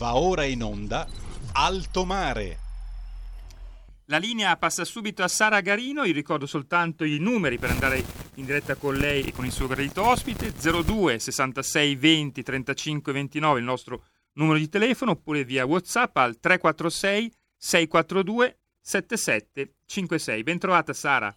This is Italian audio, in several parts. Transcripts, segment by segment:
Va ora in onda Alto Mare. La linea passa subito a Sara Garino, io ricordo soltanto i numeri per andare in diretta con lei e con il suo gradito ospite, 02 66 20 35 29 il nostro numero di telefono oppure via Whatsapp al 346 642 7756. Bentrovata Sara.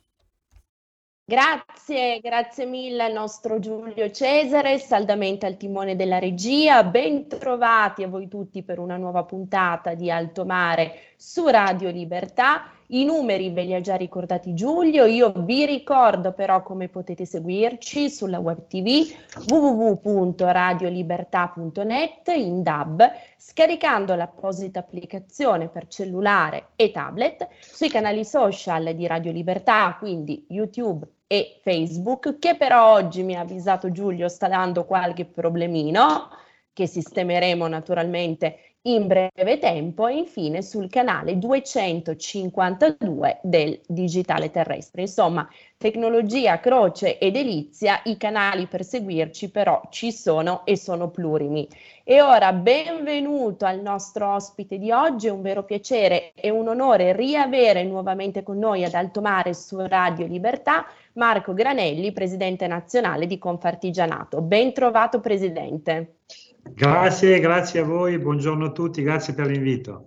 Grazie, grazie mille al nostro Giulio Cesare, saldamente al timone della regia. Bentrovati a voi tutti per una nuova puntata di Alto Mare su Radio Libertà. I numeri ve li ha già ricordati Giulio, io vi ricordo però come potete seguirci sulla web tv www.radiolibertà.net in DAB, scaricando l'apposita applicazione per cellulare e tablet sui canali social di Radio Libertà, quindi YouTube e Facebook, che però oggi mi ha avvisato Giulio sta dando qualche problemino che sistemeremo naturalmente in breve tempo e infine sul canale 252 del digitale terrestre. Insomma, tecnologia, croce e delizia, i canali per seguirci però ci sono e sono plurimi. E ora benvenuto al nostro ospite di oggi, è un vero piacere e un onore riavere nuovamente con noi ad Alto Mare su Radio Libertà Marco Granelli, presidente nazionale di Confartigianato. Ben trovato presidente. Grazie, grazie a voi, buongiorno a tutti, grazie per l'invito.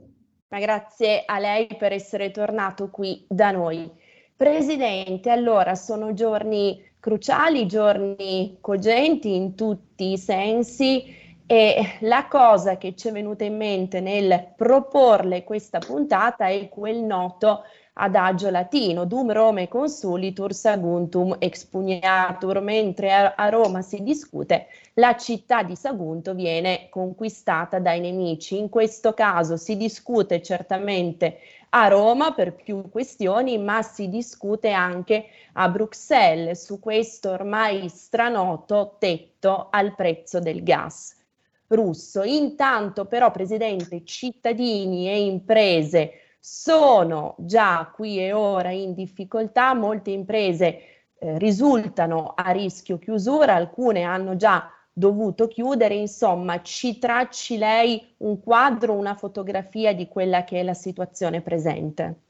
Ma grazie a lei per essere tornato qui da noi. Presidente, allora sono giorni cruciali, giorni cogenti in tutti i sensi e la cosa che ci è venuta in mente nel proporle questa puntata è quel noto adagio latino, dum Rome consulitur saguntum expugnatur, mentre a, Roma si discute, la città di Sagunto viene conquistata dai nemici. In questo caso si discute certamente a Roma per più questioni, ma si discute anche a Bruxelles su questo ormai stranoto tetto al prezzo del gas russo. Intanto però, Presidente, cittadini e imprese sono già qui e ora in difficoltà, molte imprese eh, risultano a rischio chiusura, alcune hanno già dovuto chiudere, insomma ci tracci lei un quadro, una fotografia di quella che è la situazione presente.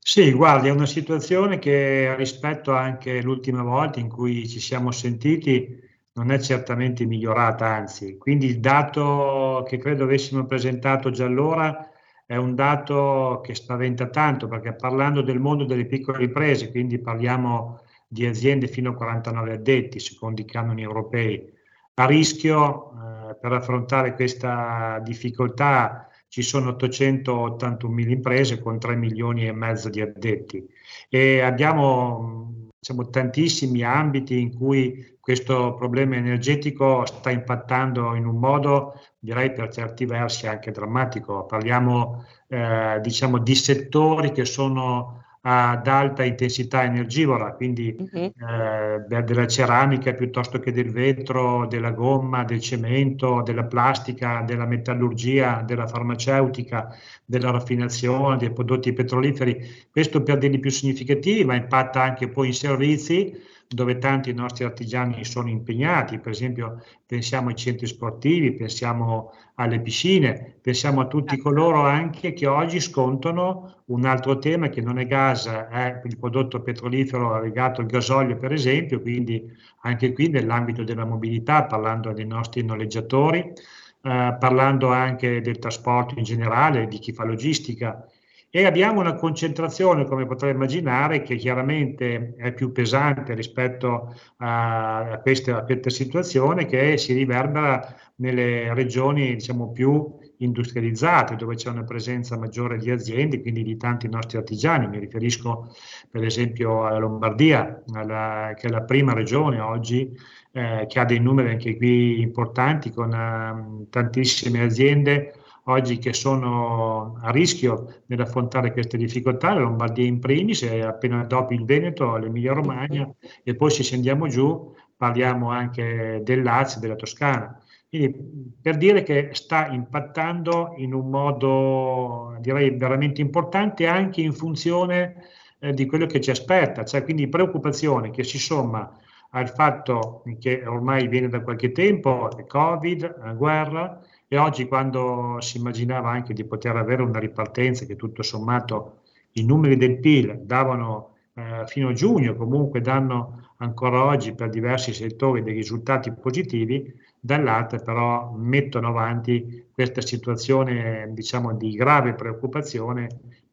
Sì, guardi, è una situazione che rispetto anche l'ultima volta in cui ci siamo sentiti non è certamente migliorata, anzi, quindi il dato che credo avessimo presentato già allora è un dato che spaventa tanto perché parlando del mondo delle piccole imprese, quindi parliamo di aziende fino a 49 addetti secondo i canoni europei, a rischio eh, per affrontare questa difficoltà ci sono 881 mila imprese con 3 milioni e mezzo di addetti. E abbiamo diciamo, tantissimi ambiti in cui questo problema energetico sta impattando in un modo, direi per certi versi anche drammatico. Parliamo eh, diciamo, di settori che sono ad alta intensità energivora, quindi uh-huh. eh, della ceramica piuttosto che del vetro, della gomma, del cemento, della plastica, della metallurgia, della farmaceutica, della raffinazione, dei prodotti petroliferi. Questo per degli più significativi, ma impatta anche poi in servizi dove tanti nostri artigiani sono impegnati, per esempio pensiamo ai centri sportivi, pensiamo alle piscine, pensiamo a tutti coloro anche che oggi scontano un altro tema che non è gas, è il prodotto petrolifero legato al gasolio per esempio, quindi anche qui nell'ambito della mobilità, parlando dei nostri noleggiatori, eh, parlando anche del trasporto in generale, di chi fa logistica, e abbiamo una concentrazione, come potrei immaginare, che chiaramente è più pesante rispetto a questa, a questa situazione che si riverbera nelle regioni diciamo, più industrializzate, dove c'è una presenza maggiore di aziende, quindi di tanti nostri artigiani. Mi riferisco per esempio alla Lombardia, alla, che è la prima regione oggi eh, che ha dei numeri anche qui importanti con uh, tantissime aziende oggi che sono a rischio nell'affrontare queste difficoltà, la Lombardia in primis, e appena dopo il Veneto, l'Emilia Romagna e poi se scendiamo giù parliamo anche del Lazio e della Toscana. Quindi per dire che sta impattando in un modo direi veramente importante anche in funzione eh, di quello che ci aspetta, cioè quindi preoccupazione che si somma al fatto che ormai viene da qualche tempo, il Covid, la guerra, e oggi quando si immaginava anche di poter avere una ripartenza che tutto sommato i numeri del PIL davano eh, fino a giugno, comunque danno ancora oggi per diversi settori dei risultati positivi, dall'altra però mettono avanti questa situazione diciamo di grave preoccupazione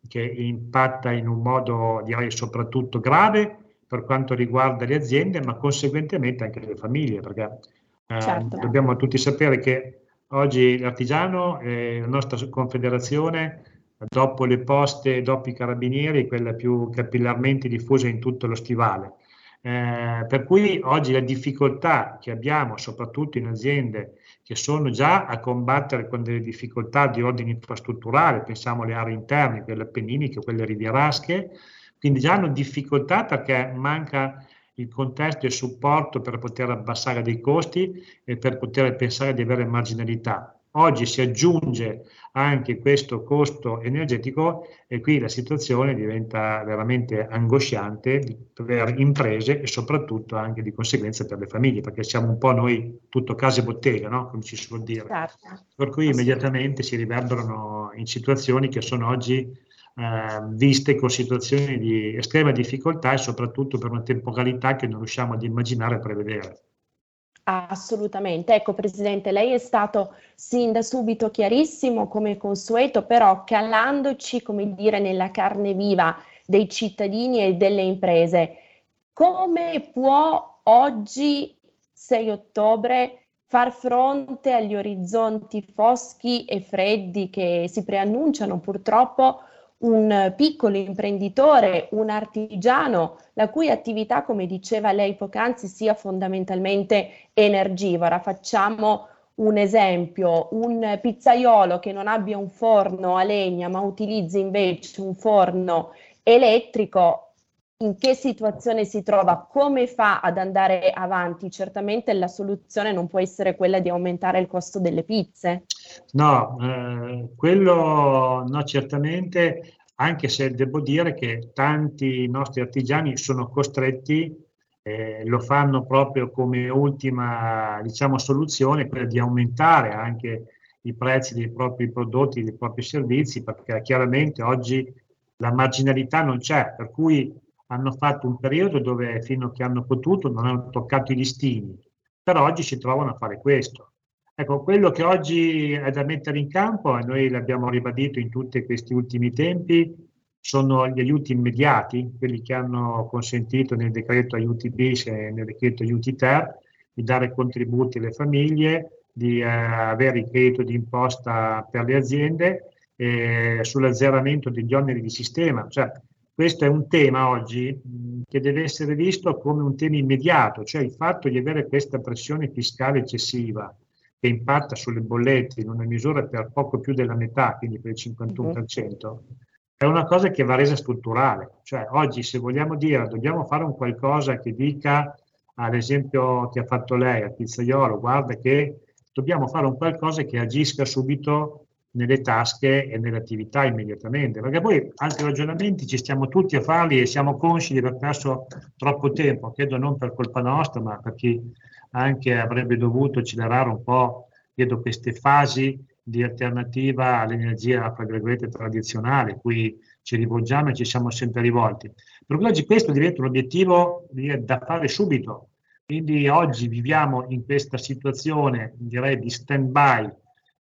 che impatta in un modo direi soprattutto grave per quanto riguarda le aziende, ma conseguentemente anche le famiglie, perché eh, certo. dobbiamo tutti sapere che oggi l'artigiano e la nostra confederazione dopo le poste, dopo i carabinieri, quella più capillarmente diffusa in tutto lo stivale. Eh, per cui oggi la difficoltà che abbiamo, soprattutto in aziende che sono già a combattere con delle difficoltà di ordine infrastrutturale, pensiamo alle aree interne, quelle appenniniche, quelle rivierasche, quindi già hanno difficoltà perché manca il contesto e supporto per poter abbassare dei costi e per poter pensare di avere marginalità. Oggi si aggiunge anche questo costo energetico e qui la situazione diventa veramente angosciante per imprese e soprattutto anche di conseguenza per le famiglie, perché siamo un po' noi tutto casa e bottega, no? come ci si vuol dire. Certo. Per cui immediatamente si riverberano in situazioni che sono oggi eh, viste con situazioni di estrema difficoltà e soprattutto per una temporalità che non riusciamo ad immaginare e prevedere. Assolutamente. Ecco, Presidente, lei è stato sin da subito chiarissimo come consueto, però calandoci, come dire, nella carne viva dei cittadini e delle imprese. Come può oggi, 6 ottobre, far fronte agli orizzonti foschi e freddi che si preannunciano purtroppo un piccolo imprenditore, un artigiano, la cui attività, come diceva lei poc'anzi, sia fondamentalmente energivora. Facciamo un esempio, un pizzaiolo che non abbia un forno a legna ma utilizzi invece un forno elettrico, in che situazione si trova, come fa ad andare avanti. Certamente la soluzione non può essere quella di aumentare il costo delle pizze. No, eh, quello no, certamente, anche se devo dire che tanti nostri artigiani sono costretti, eh, lo fanno proprio come ultima diciamo, soluzione, quella di aumentare anche i prezzi dei propri prodotti, dei propri servizi, perché chiaramente oggi la marginalità non c'è, per cui hanno fatto un periodo dove fino a che hanno potuto non hanno toccato i listini, però oggi si trovano a fare questo. Ecco, quello che oggi è da mettere in campo, e noi l'abbiamo ribadito in tutti questi ultimi tempi, sono gli aiuti immediati, quelli che hanno consentito nel decreto aiuti bis e nel decreto aiuti ter di dare contributi alle famiglie, di eh, avere il credito di imposta per le aziende, eh, sull'azzeramento degli oneri di sistema, cioè questo è un tema oggi che deve essere visto come un tema immediato, cioè il fatto di avere questa pressione fiscale eccessiva che impatta sulle bollette in una misura per poco più della metà, quindi per il 51%, è una cosa che va resa strutturale. Cioè oggi se vogliamo dire dobbiamo fare un qualcosa che dica, ad esempio che ha fatto lei al pizzaiolo, guarda che dobbiamo fare un qualcosa che agisca subito nelle tasche e nelle attività immediatamente, perché poi altri ragionamenti ci stiamo tutti a farli e siamo consci di aver perso troppo tempo, credo non per colpa nostra, ma per chi anche avrebbe dovuto accelerare un po', credo, queste fasi di alternativa all'energia, fra virgolette, tradizionale, cui ci rivolgiamo e ci siamo sempre rivolti. Per cui oggi questo diventa un obiettivo da fare subito. Quindi oggi viviamo in questa situazione, direi, di stand-by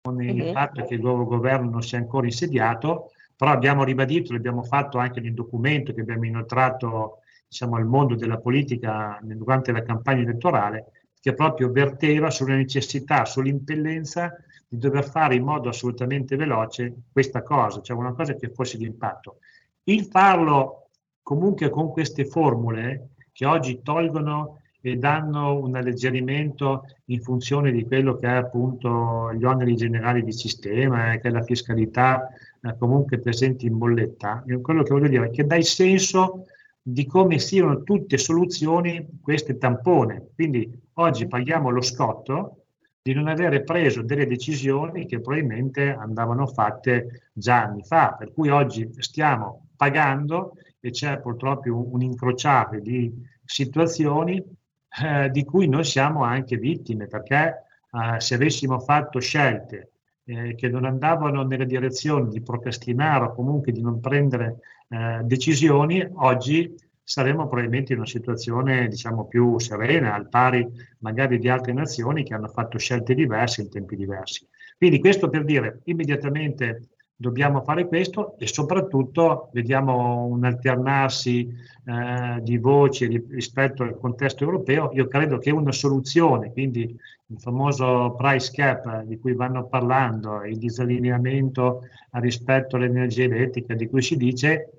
con il uh-huh. fatto che il nuovo governo non sia ancora insediato, però abbiamo ribadito, l'abbiamo fatto anche nel documento che abbiamo inoltrato diciamo, al mondo della politica durante la campagna elettorale, che proprio verteva sulla necessità, sull'impellenza di dover fare in modo assolutamente veloce questa cosa, cioè una cosa che fosse di impatto. Il farlo comunque con queste formule che oggi tolgono e danno un alleggerimento in funzione di quello che è appunto gli oneri generali di sistema, che è la fiscalità eh, comunque presente in bolletta. E quello che voglio dire è che dà il senso di come siano tutte soluzioni queste tampone. Quindi oggi paghiamo lo scotto di non avere preso delle decisioni che probabilmente andavano fatte già anni fa, per cui oggi stiamo pagando e c'è purtroppo un, un incrociare di situazioni eh, di cui noi siamo anche vittime, perché eh, se avessimo fatto scelte eh, che non andavano nella direzione di procrastinare o comunque di non prendere eh, decisioni, oggi saremo probabilmente in una situazione diciamo più serena, al pari magari di altre nazioni che hanno fatto scelte diverse in tempi diversi. Quindi questo per dire immediatamente dobbiamo fare questo e soprattutto vediamo un alternarsi eh, di voci rispetto al contesto europeo. Io credo che una soluzione, quindi il famoso price cap di cui vanno parlando, il disallineamento rispetto all'energia elettrica di cui si dice,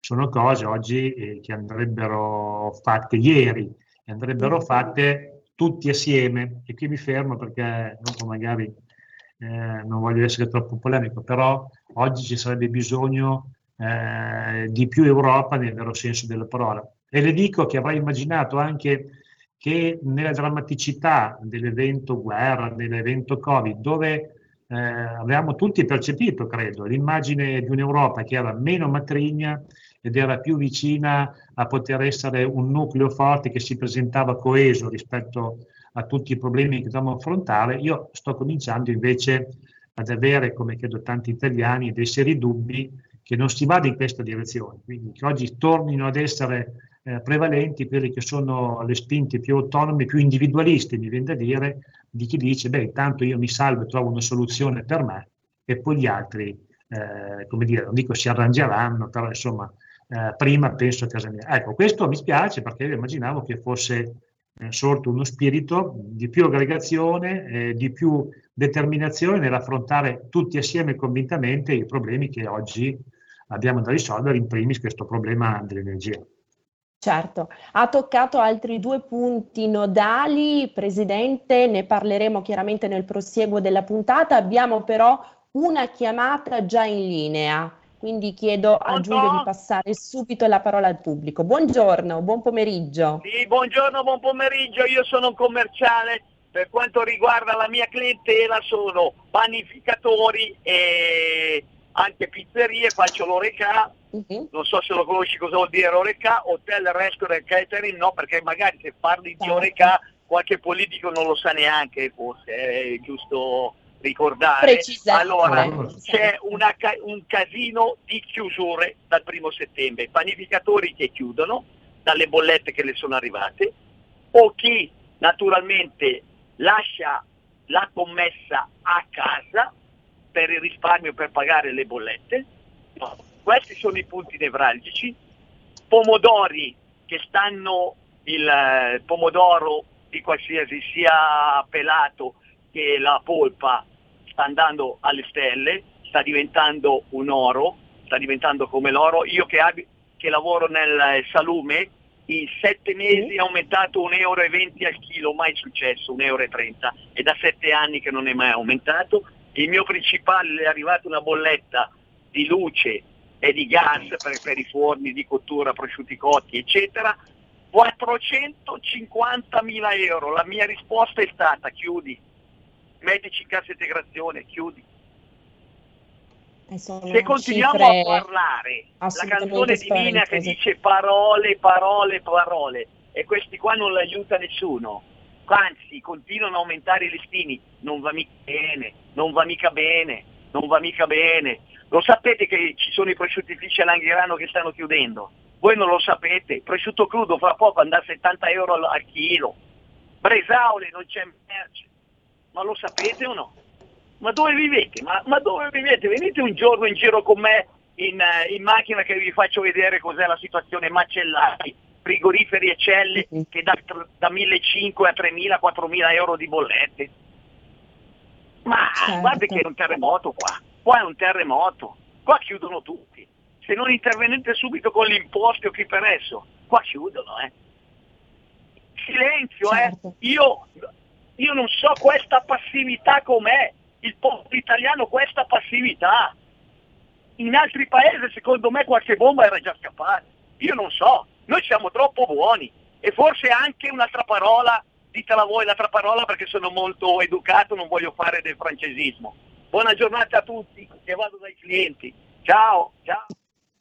sono cose oggi eh, che andrebbero fatte ieri, andrebbero fatte tutti assieme. E qui mi fermo perché dopo magari eh, non voglio essere troppo polemico, però oggi ci sarebbe bisogno eh, di più Europa nel vero senso della parola. E le dico che avrei immaginato anche che nella drammaticità dell'evento guerra, dell'evento Covid, dove eh, avevamo tutti percepito, credo, l'immagine di un'Europa che era meno matrigna ed era più vicina a poter essere un nucleo forte che si presentava coeso rispetto a a tutti i problemi che dobbiamo affrontare, io sto cominciando invece ad avere, come credo tanti italiani, dei seri dubbi che non si vada in questa direzione, quindi che oggi tornino ad essere eh, prevalenti quelli che sono le spinte più autonome, più individualiste, mi viene da dire, di chi dice, beh, intanto io mi salvo e trovo una soluzione per me e poi gli altri, eh, come dire, non dico si arrangeranno, però insomma, eh, prima penso a casa mia. Ecco, questo mi spiace perché io immaginavo che fosse sorto uno spirito di più aggregazione, eh, di più determinazione nell'affrontare tutti assieme convintamente i problemi che oggi abbiamo da risolvere, in primis questo problema dell'energia. Certo, ha toccato altri due punti nodali, Presidente, ne parleremo chiaramente nel prosieguo della puntata, abbiamo però una chiamata già in linea. Quindi chiedo a Giulio di passare subito la parola al pubblico. Buongiorno, buon pomeriggio. Sì, buongiorno, buon pomeriggio. Io sono un commerciale. Per quanto riguarda la mia clientela sono panificatori e anche pizzerie, faccio l'oreca. Uh-huh. Non so se lo conosci cosa vuol dire l'oreca, hotel, restaurant, catering, no, perché magari se parli di oreca qualche politico non lo sa neanche, forse è giusto ricordare. Allora, c'è una, un casino di chiusure dal primo settembre, panificatori che chiudono dalle bollette che le sono arrivate o chi naturalmente lascia la commessa a casa per il risparmio per pagare le bollette. No. Questi sono i punti nevralgici. Pomodori che stanno, il eh, pomodoro di qualsiasi sia pelato che la polpa sta andando alle stelle, sta diventando un oro, sta diventando come l'oro. Io che, ab- che lavoro nel salume, in sette mesi è aumentato 1,20 euro al chilo, mai successo, 1,30 euro è da sette anni che non è mai aumentato. Il mio principale è arrivata una bolletta di luce e di gas per, per i forni di cottura, prosciutti cotti, eccetera, 450 mila euro. La mia risposta è stata chiudi, medici cassa integrazione, chiudi. Eh, Se continuiamo a parlare, la canzone di Mina che dice parole, parole, parole, e questi qua non l'aiuta nessuno, anzi continuano a aumentare i listini, non va mica bene, non va mica bene, non va mica bene. Lo sapete che ci sono i prosciuttifici all'Anghirano che stanno chiudendo? Voi non lo sapete, prosciutto crudo fra poco andrà a 70 euro al chilo, Bresaule non c'è merce, ma lo sapete o no? Ma dove vivete? Ma, ma dove vivete? Venite un giorno in giro con me in, uh, in macchina che vi faccio vedere cos'è la situazione macellati, frigoriferi e celle mm-hmm. che da, da 1.500 a 3.000, 4.000 euro di bollette. Ma certo. guarda che è un terremoto qua, qua è un terremoto, qua chiudono tutti. Se non intervenite subito con l'imposto o chi per esso, qua chiudono, eh. Silenzio, eh. certo. eh. Io io non so questa passività com'è, il popolo italiano questa passività. In altri paesi secondo me qualche bomba era già scappata. Io non so, noi siamo troppo buoni e forse anche un'altra parola, ditela voi l'altra parola perché sono molto educato, non voglio fare del francesismo. Buona giornata a tutti, che vado dai clienti. Ciao, ciao.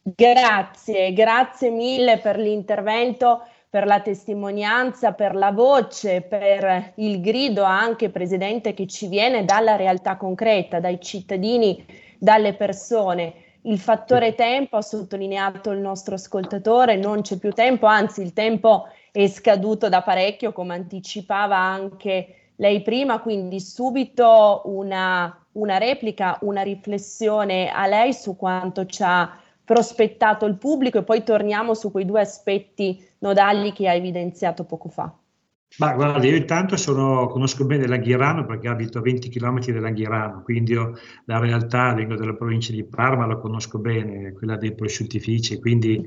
Grazie, grazie mille per l'intervento per la testimonianza, per la voce, per il grido anche, Presidente, che ci viene dalla realtà concreta, dai cittadini, dalle persone. Il fattore tempo ha sottolineato il nostro ascoltatore, non c'è più tempo, anzi il tempo è scaduto da parecchio, come anticipava anche lei prima, quindi subito una, una replica, una riflessione a lei su quanto ci ha prospettato il pubblico e poi torniamo su quei due aspetti nodali che ha evidenziato poco fa. Ma guarda, io intanto sono, conosco bene l'Anghirano perché abito a 20 km dall'Anghirano, quindi la realtà vengo dalla provincia di Parma, la conosco bene, quella dei prosciuttifici, quindi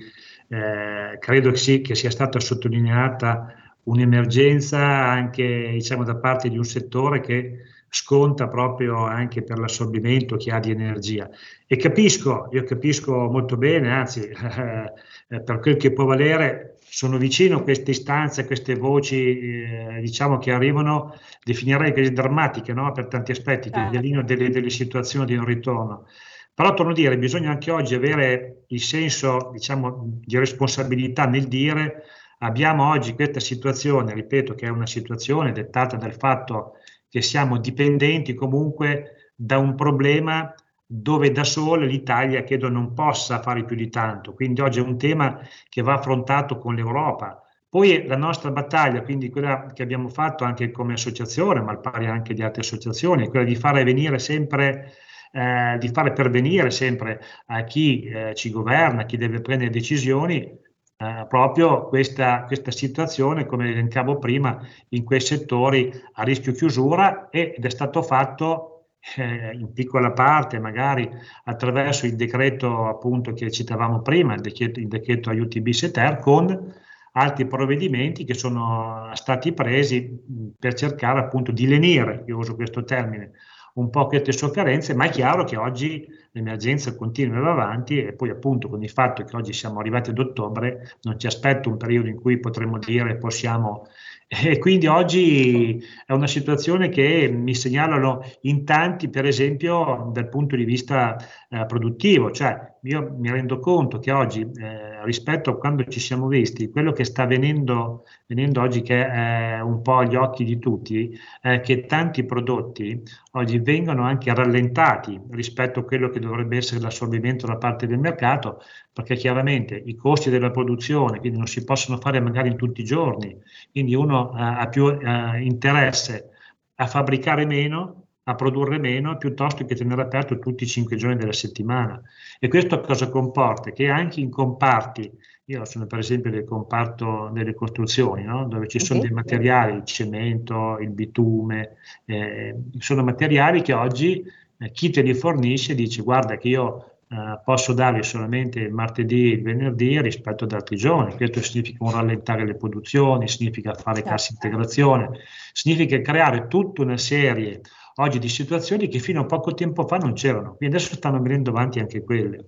eh, credo che, sì, che sia stata sottolineata un'emergenza anche diciamo, da parte di un settore che sconta proprio anche per l'assorbimento che ha di energia. E capisco, io capisco molto bene, anzi, eh, per quel che può valere, sono vicino a queste istanze, a queste voci, eh, diciamo, che arrivano, definirei così drammatiche, no? per tanti aspetti, che certo. delineano delle, delle situazioni di non ritorno. Però torno a dire, bisogna anche oggi avere il senso, diciamo, di responsabilità nel dire abbiamo oggi questa situazione, ripeto che è una situazione dettata dal fatto che siamo dipendenti comunque da un problema dove da sola l'Italia credo non possa fare più di tanto. Quindi oggi è un tema che va affrontato con l'Europa. Poi la nostra battaglia, quindi quella che abbiamo fatto anche come associazione, ma al pari anche di altre associazioni, è quella di fare venire sempre, eh, di fare pervenire sempre a chi eh, ci governa, a chi deve prendere decisioni, eh, proprio questa, questa, situazione, come elencavo prima, in quei settori a rischio chiusura ed è stato fatto eh, in piccola parte, magari attraverso il decreto appunto che citavamo prima, il decreto, il decreto aiuti bis e ter, con altri provvedimenti che sono stati presi per cercare appunto di lenire, io uso questo termine, un po' queste sofferenze, ma è chiaro che oggi l'emergenza continua e va avanti e poi appunto con il fatto che oggi siamo arrivati ad ottobre non ci aspetta un periodo in cui potremmo dire possiamo e quindi oggi è una situazione che mi segnalano in tanti, per esempio dal punto di vista eh, produttivo, cioè io mi rendo conto che oggi eh, rispetto a quando ci siamo visti, quello che sta venendo, venendo oggi che è un po' agli occhi di tutti, è che tanti prodotti oggi vengono anche rallentati rispetto a quello che dovrebbe essere l'assorbimento da parte del mercato, perché chiaramente i costi della produzione, quindi non si possono fare magari in tutti i giorni, quindi uno eh, ha più eh, interesse a fabbricare meno, a produrre meno, piuttosto che tenere aperto tutti i cinque giorni della settimana. E questo cosa comporta? Che anche in comparti, io sono per esempio del comparto delle costruzioni, no? dove ci sono okay. dei materiali, il cemento, il bitume, eh, sono materiali che oggi eh, chi te li fornisce dice guarda che io eh, posso darli solamente il martedì e il venerdì rispetto ad altri giorni. Questo significa un rallentare le produzioni, significa fare certo. cassa integrazione, significa creare tutta una serie oggi di situazioni che fino a poco tempo fa non c'erano, quindi adesso stanno venendo avanti anche quelle.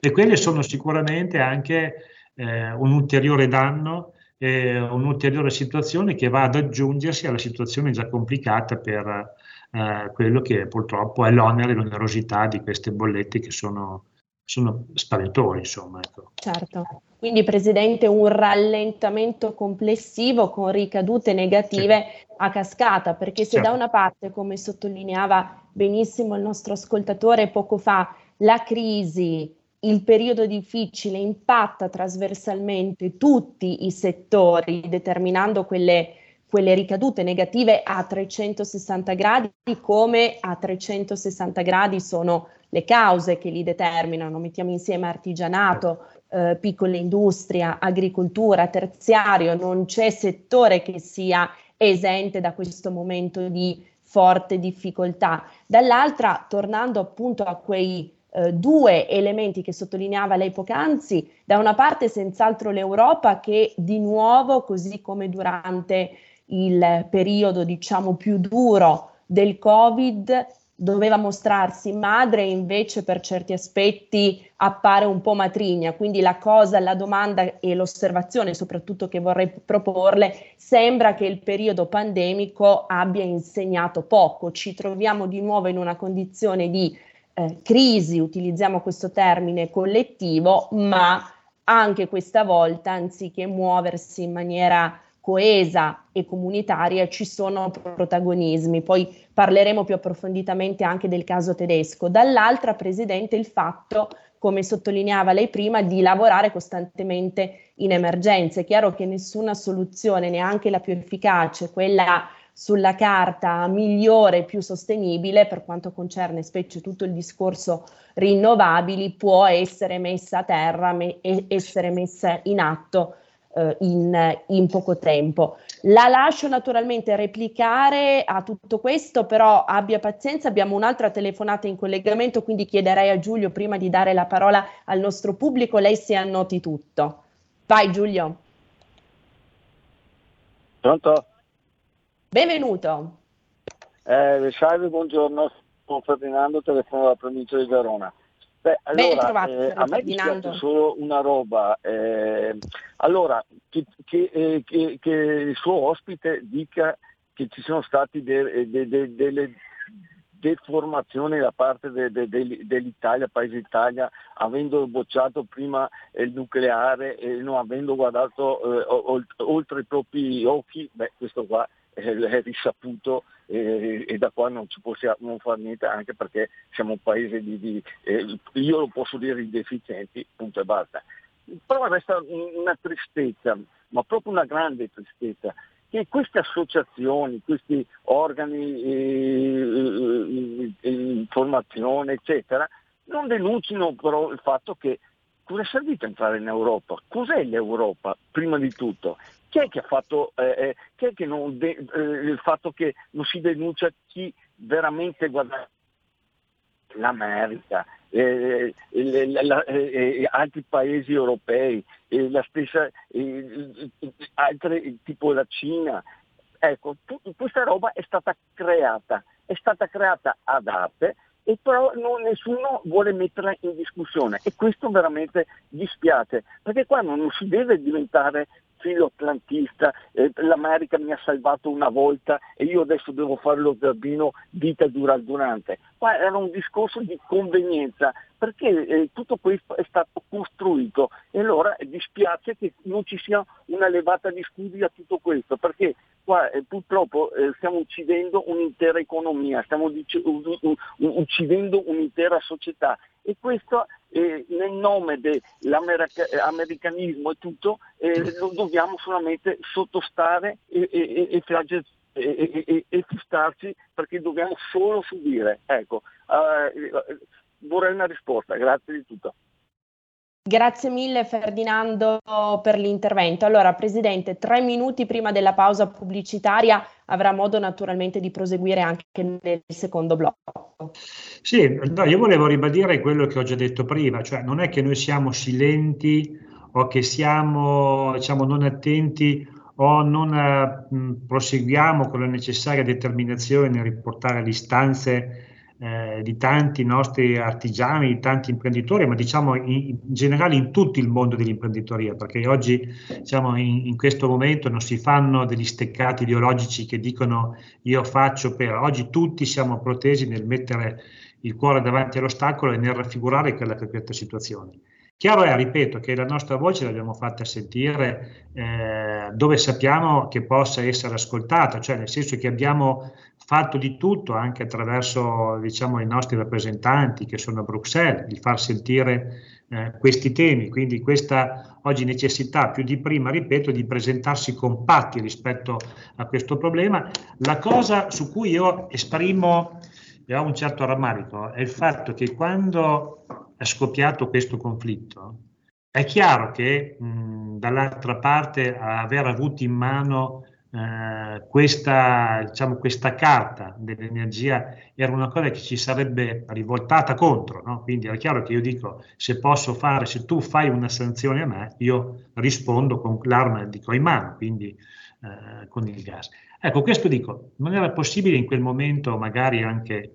E quelle sono sicuramente anche eh, un ulteriore danno, eh, un'ulteriore situazione che va ad aggiungersi alla situazione già complicata per eh, quello che purtroppo è l'onere e l'onerosità di queste bollette che sono, sono spaventori, insomma. Ecco. Certo. Quindi, Presidente, un rallentamento complessivo con ricadute negative sì. a cascata, perché se certo. da una parte, come sottolineava benissimo il nostro ascoltatore poco fa, la crisi, il periodo difficile impatta trasversalmente tutti i settori, determinando quelle quelle ricadute negative a 360 gradi, come a 360 gradi sono le cause che li determinano. Mettiamo insieme artigianato, eh, piccola industria, agricoltura, terziario, non c'è settore che sia esente da questo momento di forte difficoltà. Dall'altra, tornando appunto a quei eh, due elementi che sottolineava lei poc'anzi, da una parte senz'altro l'Europa che di nuovo, così come durante il periodo diciamo più duro del Covid doveva mostrarsi madre e invece per certi aspetti appare un po' matrigna, quindi la cosa, la domanda e l'osservazione soprattutto che vorrei proporle, sembra che il periodo pandemico abbia insegnato poco, ci troviamo di nuovo in una condizione di eh, crisi, utilizziamo questo termine collettivo, ma anche questa volta, anziché muoversi in maniera coesa e comunitaria, ci sono protagonismi. Poi parleremo più approfonditamente anche del caso tedesco. Dall'altra, Presidente, il fatto come sottolineava lei prima, di lavorare costantemente in emergenza. È chiaro che nessuna soluzione, neanche la più efficace, quella sulla carta migliore e più sostenibile per quanto concerne specie tutto il discorso rinnovabili, può essere messa a terra me- essere messa in atto eh, in, in, poco tempo. La lascio naturalmente replicare a tutto questo, però abbia pazienza, abbiamo un'altra telefonata in collegamento, quindi chiederei a Giulio prima di dare la parola al nostro pubblico, lei si annoti tutto. Vai Giulio. Pronto? Benvenuto. Eh, salve, buongiorno, sono Ferdinando, telefono dalla provincia di Verona. Beh, allora, trovato, eh, a me dispiace solo una roba. Eh, allora, che, che, eh, che, che, il suo ospite dica che ci sono stati de, de, de, delle deformazioni da parte dell'Italia, Paese Italia, avendo bocciato prima il nucleare e non avendo guardato eh, oltre i propri occhi, beh, questo qua è risaputo eh, e da qua non ci possiamo fare niente anche perché siamo un paese di, di eh, io lo posso dire di deficienti, punto e basta. Però resta una tristezza, ma proprio una grande tristezza, che queste associazioni, questi organi eh, eh informazione, eccetera, non denunciano però il fatto che cosa è servito entrare in Europa? Cos'è l'Europa, prima di tutto? Chi è che ha fatto eh, eh chi è che non de- eh, il fatto che non si denuncia chi veramente guadagna l'America, eh, eh la, eh, eh, altri paesi europei, la stessa, altre, tipo la Cina. Ecco, tut- questa roba è stata creata, è stata creata ad arte e però non, nessuno vuole metterla in discussione e questo veramente dispiace, perché qua non si deve diventare filo atlantista, eh, l'America mi ha salvato una volta e io adesso devo fare lo zerbino vita dura durante. Qua era un discorso di convenienza, perché eh, tutto questo è stato costruito e allora dispiace che non ci sia una levata di scudi a tutto questo, perché qua eh, purtroppo eh, stiamo uccidendo un'intera economia, stiamo dic- uccidendo un'intera società e questo eh, nel nome dell'americanismo e tutto eh, lo dobbiamo solamente sottostare e, e, e, e, e, fistarci perché dobbiamo solo subire. Ecco, eh, vorrei una risposta, grazie di tutto. Grazie mille Ferdinando per l'intervento. Allora, Presidente, tre minuti prima della pausa pubblicitaria avrà modo naturalmente di proseguire anche nel secondo blocco. Sì, no, io volevo ribadire quello che ho già detto prima, cioè non è che noi siamo silenti o che siamo diciamo, non attenti o non eh, proseguiamo con la necessaria determinazione nel riportare le istanze eh, di tanti nostri artigiani, di tanti imprenditori, ma diciamo in, in, generale in tutto il mondo dell'imprenditoria, perché oggi diciamo, in, in, questo momento non si fanno degli steccati ideologici che dicono io faccio per, oggi tutti siamo protesi nel mettere il cuore davanti all'ostacolo e nel raffigurare quella che è questa situazione. Chiaro è, ripeto, che la nostra voce l'abbiamo fatta sentire eh, dove sappiamo che possa essere ascoltata, cioè nel senso che abbiamo fatto di tutto anche attraverso diciamo, i nostri rappresentanti che sono a Bruxelles, di far sentire eh, questi temi, quindi questa oggi necessità più di prima, ripeto, di presentarsi compatti rispetto a questo problema. La cosa su cui io esprimo e ho un certo rammarico è il fatto che quando è scoppiato questo conflitto, è chiaro che mh, dall'altra parte aver avuto in mano eh, questa, diciamo, questa carta dell'energia era una cosa che ci sarebbe rivoltata contro, no? quindi è chiaro che io dico se posso fare, se tu fai una sanzione a me, io rispondo con l'arma ho in mano, quindi eh, con il gas. Ecco, questo dico, non era possibile in quel momento magari anche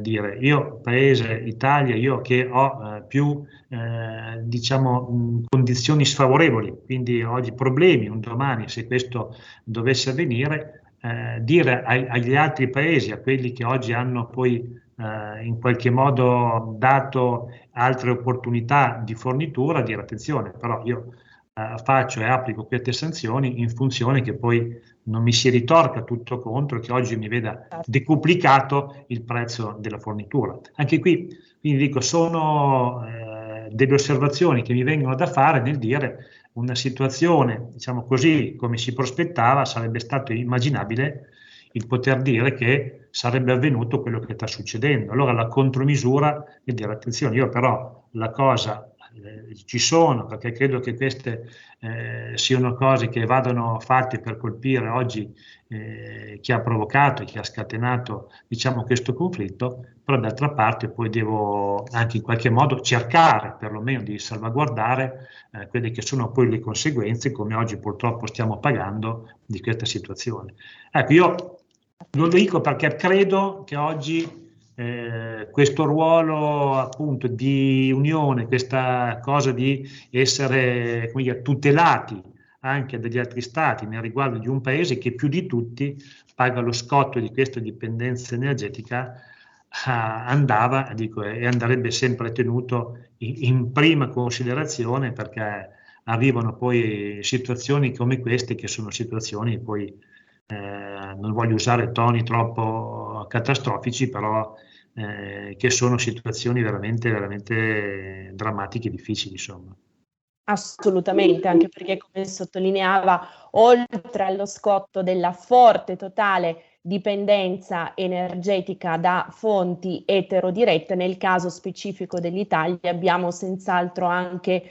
dire io paese Italia io che ho eh, più eh, diciamo mh, condizioni sfavorevoli quindi oggi problemi un domani se questo dovesse avvenire eh, dire ai, agli altri paesi a quelli che oggi hanno poi eh, in qualche modo dato altre opportunità di fornitura, dire attenzione, però io eh, faccio e applico queste sanzioni in funzione che poi non mi si ritorca tutto contro, che oggi mi veda certo. decuplicato il prezzo della fornitura. Anche qui, quindi dico, sono eh, delle osservazioni che mi vengono da fare nel dire una situazione, diciamo così, come si prospettava, sarebbe stato immaginabile il poter dire che sarebbe avvenuto quello che sta succedendo. Allora la contromisura è dire attenzione, io però la cosa eh, ci sono perché credo che queste eh, siano cose che vadano fatte per colpire oggi eh, chi ha provocato chi ha scatenato diciamo, questo conflitto, però d'altra parte poi devo anche in qualche modo cercare perlomeno di salvaguardare eh, quelle che sono poi le conseguenze, come oggi purtroppo stiamo pagando di questa situazione. Ecco, io lo dico perché credo che oggi eh, questo ruolo appunto di unione, questa cosa di essere dire, tutelati anche dagli altri stati nel riguardo di un paese che più di tutti paga lo scotto di questa dipendenza energetica ah, andava dico, e andrebbe sempre tenuto in, prima considerazione perché arrivano poi situazioni come queste che sono situazioni poi eh, non voglio usare toni troppo catastrofici, però eh, che sono situazioni veramente, veramente drammatiche e difficili, insomma. Assolutamente, anche perché come sottolineava, oltre allo scotto della forte totale dipendenza energetica da fonti eterodirette, nel caso specifico dell'Italia abbiamo senz'altro anche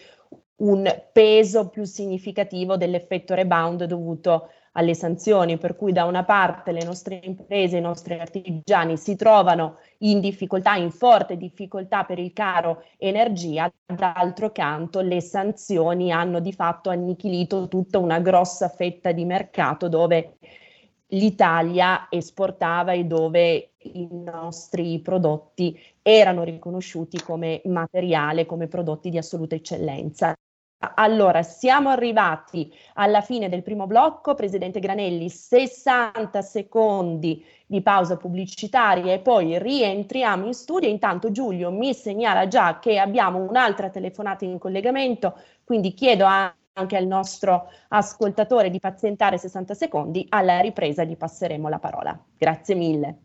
un peso più significativo dell'effetto rebound dovuto alle sanzioni, per cui da una parte le nostre imprese, i nostri artigiani si trovano in difficoltà, in forte difficoltà per il caro energia, d'altro canto le sanzioni hanno di fatto annichilito tutta una grossa fetta di mercato dove l'Italia esportava e dove i nostri prodotti erano riconosciuti come materiale, come prodotti di assoluta eccellenza. Allora, siamo arrivati alla fine del primo blocco, Presidente Granelli, 60 secondi di pausa pubblicitaria e poi rientriamo in studio. Intanto Giulio mi segnala già che abbiamo un'altra telefonata in collegamento, quindi chiedo anche al nostro ascoltatore di pazientare 60 secondi, alla ripresa gli passeremo la parola. Grazie mille.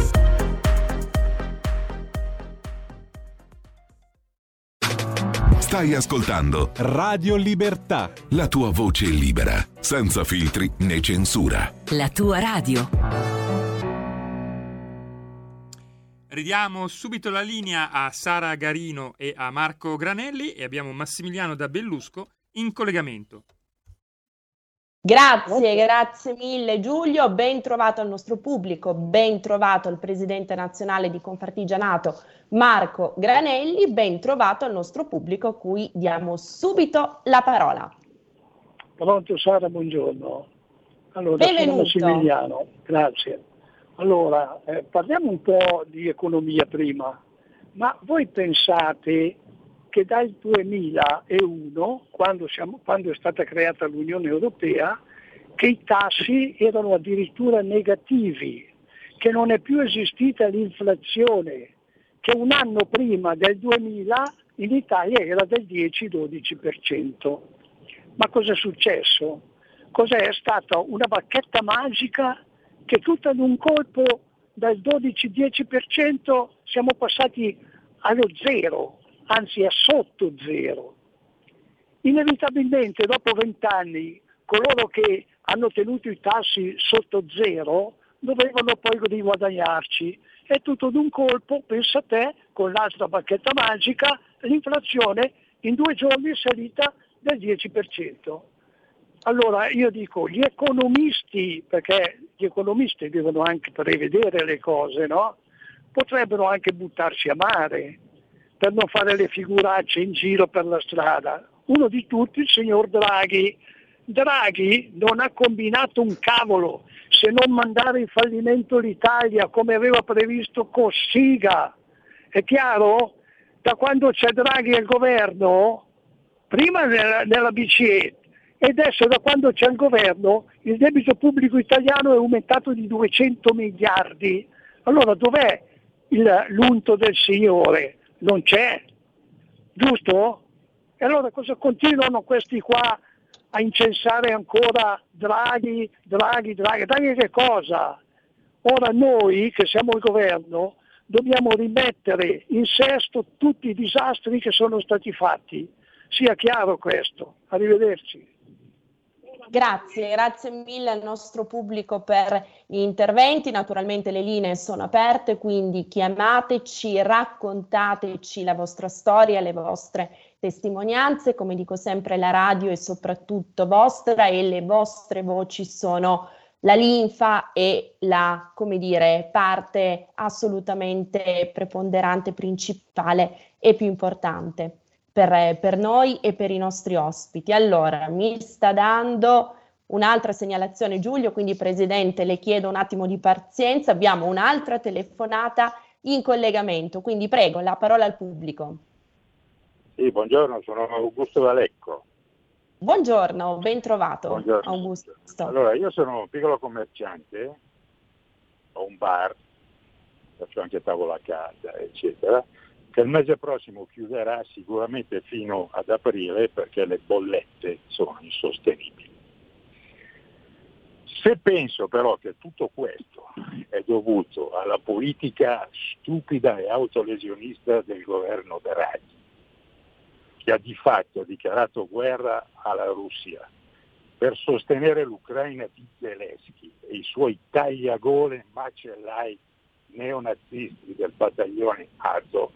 Stai ascoltando Radio Libertà. La tua voce libera, senza filtri né censura. La tua radio. Ridiamo subito la linea a Sara Garino e a Marco Granelli e abbiamo Massimiliano da Bellusco in collegamento. Grazie, grazie mille Giulio, ben trovato al nostro pubblico, ben trovato al presidente nazionale di Confartigianato Marco Granelli, ben trovato al nostro pubblico a cui diamo subito la parola. Pronto Sara, buongiorno. Allora, Benvenuto. Massimiliano, grazie. Allora, eh, parliamo un po' di economia prima, ma voi pensate che dal 2001, quando, siamo, quando è stata creata l'Unione Europea, che i tassi erano addirittura negativi, che non è più esistita l'inflazione, che un anno prima del 2000 in Italia era del 10-12%. Ma cosa è successo? Cos'è? stata una bacchetta magica che tutto ad un colpo dal 12-10% siamo passati allo zero, anzi a sotto zero. Inevitabilmente dopo vent'anni coloro che hanno tenuto i tassi sotto zero dovevano poi riguadagnarci e tutto d'un colpo, pensa a te, con l'altra bacchetta magica, l'inflazione in due giorni è salita del 10%. Allora io dico, gli economisti, perché gli economisti devono anche prevedere le cose, no? potrebbero anche buttarsi a mare per non fare le figuracce in giro per la strada. Uno di tutti, il signor Draghi. Draghi non ha combinato un cavolo se non mandare in fallimento l'Italia come aveva previsto Cossiga. È chiaro? Da quando c'è Draghi al governo, prima nella, nella BCE e adesso da quando c'è il governo il debito pubblico italiano è aumentato di 200 miliardi. Allora dov'è il, l'unto del Signore? Non c'è, giusto? E allora cosa continuano questi qua a incensare ancora Draghi, Draghi, Draghi? Draghi che cosa? Ora noi che siamo il governo dobbiamo rimettere in sesto tutti i disastri che sono stati fatti. Sia chiaro questo. Arrivederci. Grazie, grazie mille al nostro pubblico per gli interventi. Naturalmente le linee sono aperte, quindi chiamateci, raccontateci la vostra storia, le vostre testimonianze. Come dico sempre, la radio è soprattutto vostra e le vostre voci sono la linfa e la, come dire, parte assolutamente preponderante, principale e più importante per, per noi e per i nostri ospiti. Allora, mi sta dando un'altra segnalazione Giulio, quindi Presidente le chiedo un attimo di pazienza, abbiamo un'altra telefonata in collegamento, quindi prego la parola al pubblico. Sì, buongiorno, sono Augusto D'Alecco. Buongiorno, ben trovato buongiorno. Augusto. Allora, io sono un piccolo commerciante, ho un bar, faccio anche tavola a casa, eccetera, che il mese prossimo chiuderà sicuramente fino ad aprile perché le bollette sono insostenibili. Se penso però che tutto questo è dovuto alla politica stupida e autolesionista del governo Draghi, che ha di fatto dichiarato guerra alla Russia per sostenere l'Ucraina di Zelensky e i suoi tagliagole macellai neonazisti del battaglione Azov,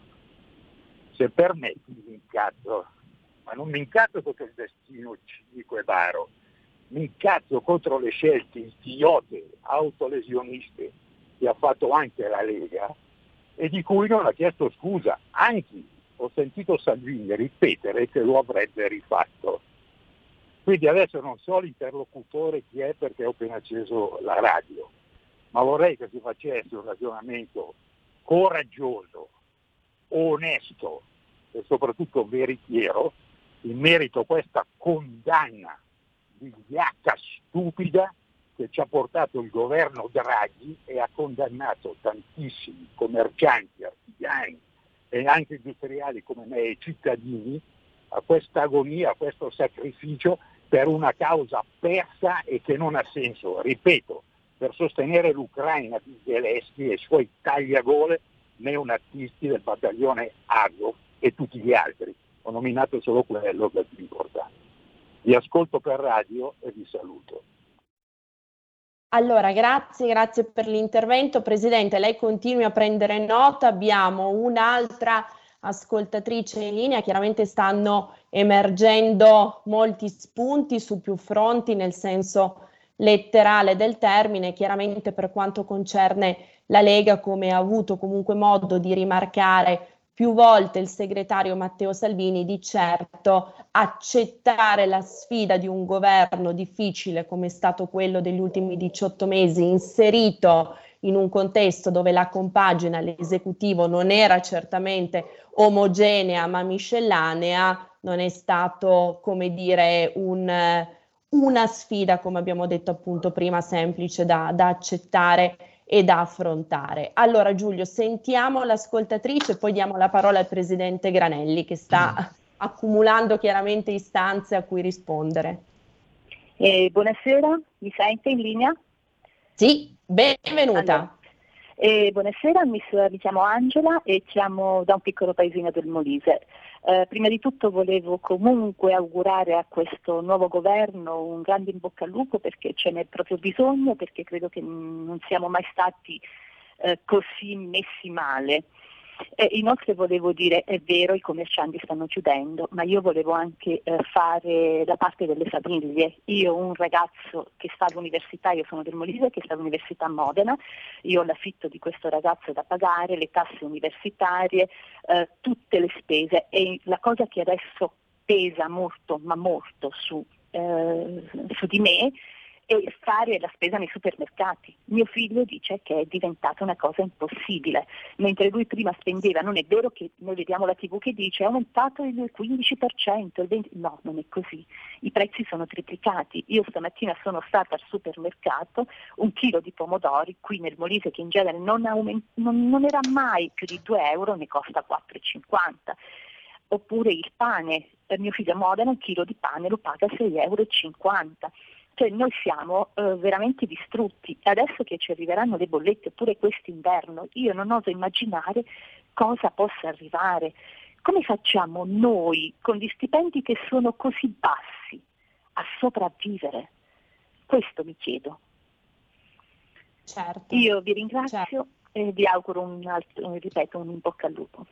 se permetti mi incazzo, ma non mi incazzo contro il destino cinico e varo, mi incazzo contro le scelte idiote, autolesioniste che ha fatto anche la Lega e di cui non ha chiesto scusa. Anzi, ho sentito Salvini ripetere che lo avrebbe rifatto. Quindi adesso non so l'interlocutore chi è perché ho appena acceso la radio, ma vorrei che si facesse un ragionamento coraggioso, onesto e soprattutto veritiero in merito a questa condanna vigliacca stupida che ci ha portato il governo Draghi e ha condannato tantissimi commercianti, artigiani e anche industriali come me e cittadini a questa agonia, a questo sacrificio per una causa persa e che non ha senso. Ripeto, per sostenere l'Ucraina di Zelensky e i suoi tagliagole neonazisti del battaglione Azov e tutti gli altri. Ho nominato solo quello che è più importante. Vi ascolto per radio e vi saluto. Allora, grazie, grazie per l'intervento. Presidente, lei continui a prendere nota. Abbiamo un'altra ascoltatrice in linea. Chiaramente stanno emergendo molti spunti su più fronti, nel senso letterale del termine. Chiaramente per quanto concerne la Lega, come ha avuto comunque modo di rimarcare più volte il segretario Matteo Salvini di certo accettare la sfida di un governo difficile come è stato quello degli ultimi 18 mesi, inserito in un contesto dove la compagine all'esecutivo non era certamente omogenea ma miscellanea, non è stato, come dire, un, una sfida, come abbiamo detto appunto prima, semplice da, da accettare e da affrontare. Allora Giulio, sentiamo l'ascoltatrice e poi diamo la parola al presidente Granelli che sta mm. accumulando chiaramente istanze a cui rispondere. Eh, buonasera, mi sente in linea? Sì, benvenuta. Allora, E buonasera, mi, mi, chiamo Angela e chiamo da un piccolo paesino del Molise. Eh, prima di tutto volevo comunque augurare a questo nuovo governo un grande in bocca al lupo perché ce n'è proprio bisogno, perché credo che non siamo mai stati eh, così messi male. Eh, inoltre volevo dire, è vero, i commercianti stanno chiudendo, ma io volevo anche eh, fare da parte delle famiglie. Io ho un ragazzo che sta all'università, io sono del Molise, che sta all'università a Modena, io ho l'affitto di questo ragazzo da pagare, le tasse universitarie, eh, tutte le spese e la cosa che adesso pesa molto, ma molto su, eh, su di me e fare la spesa nei supermercati. Mio figlio dice che è diventata una cosa impossibile, mentre lui prima spendeva, non è vero che noi vediamo la tv che dice è aumentato il 15%, il 20%, no, non è così, i prezzi sono triplicati. Io stamattina sono stata al supermercato, un chilo di pomodori, qui nel Molise che in genere non, aument- non, non era mai più di 2 euro, ne costa 4,50 oppure il pane, per mio figlio a Modena un chilo di pane lo paga 6,50 euro. Cioè noi siamo eh, veramente distrutti e adesso che ci arriveranno le bollette oppure quest'inverno, io non oso immaginare cosa possa arrivare. Come facciamo noi con gli stipendi che sono così bassi a sopravvivere? Questo mi chiedo. Certo. Io vi ringrazio certo. e vi auguro un altro, ripeto, un in bocca al lupo.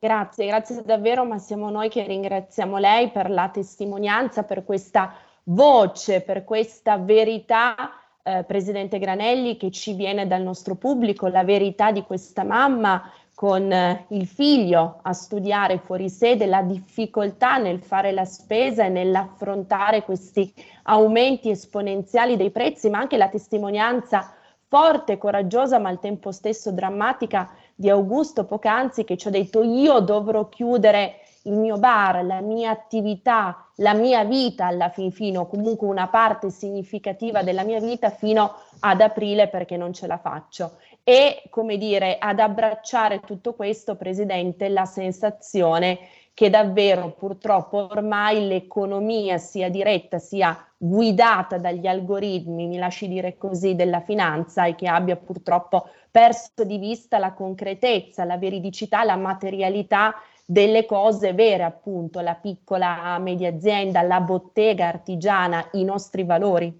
Grazie, grazie davvero, ma siamo noi che ringraziamo lei per la testimonianza, per questa voce, per questa verità, eh, Presidente Granelli, che ci viene dal nostro pubblico, la verità di questa mamma con eh, il figlio a studiare fuori sede, la difficoltà nel fare la spesa e nell'affrontare questi aumenti esponenziali dei prezzi, ma anche la testimonianza forte, coraggiosa, ma al tempo stesso drammatica di Augusto Poc'anzi che ci ha detto io dovrò chiudere il mio bar, la mia attività, la mia vita alla fin fine, o comunque una parte significativa della mia vita fino ad aprile perché non ce la faccio. E come dire, ad abbracciare tutto questo, Presidente, la sensazione che davvero purtroppo ormai l'economia sia diretta, sia guidata dagli algoritmi, mi lasci dire così, della finanza e che abbia purtroppo perso di vista la concretezza, la veridicità, la materialità delle cose vere, appunto, la piccola media azienda, la bottega artigiana, i nostri valori?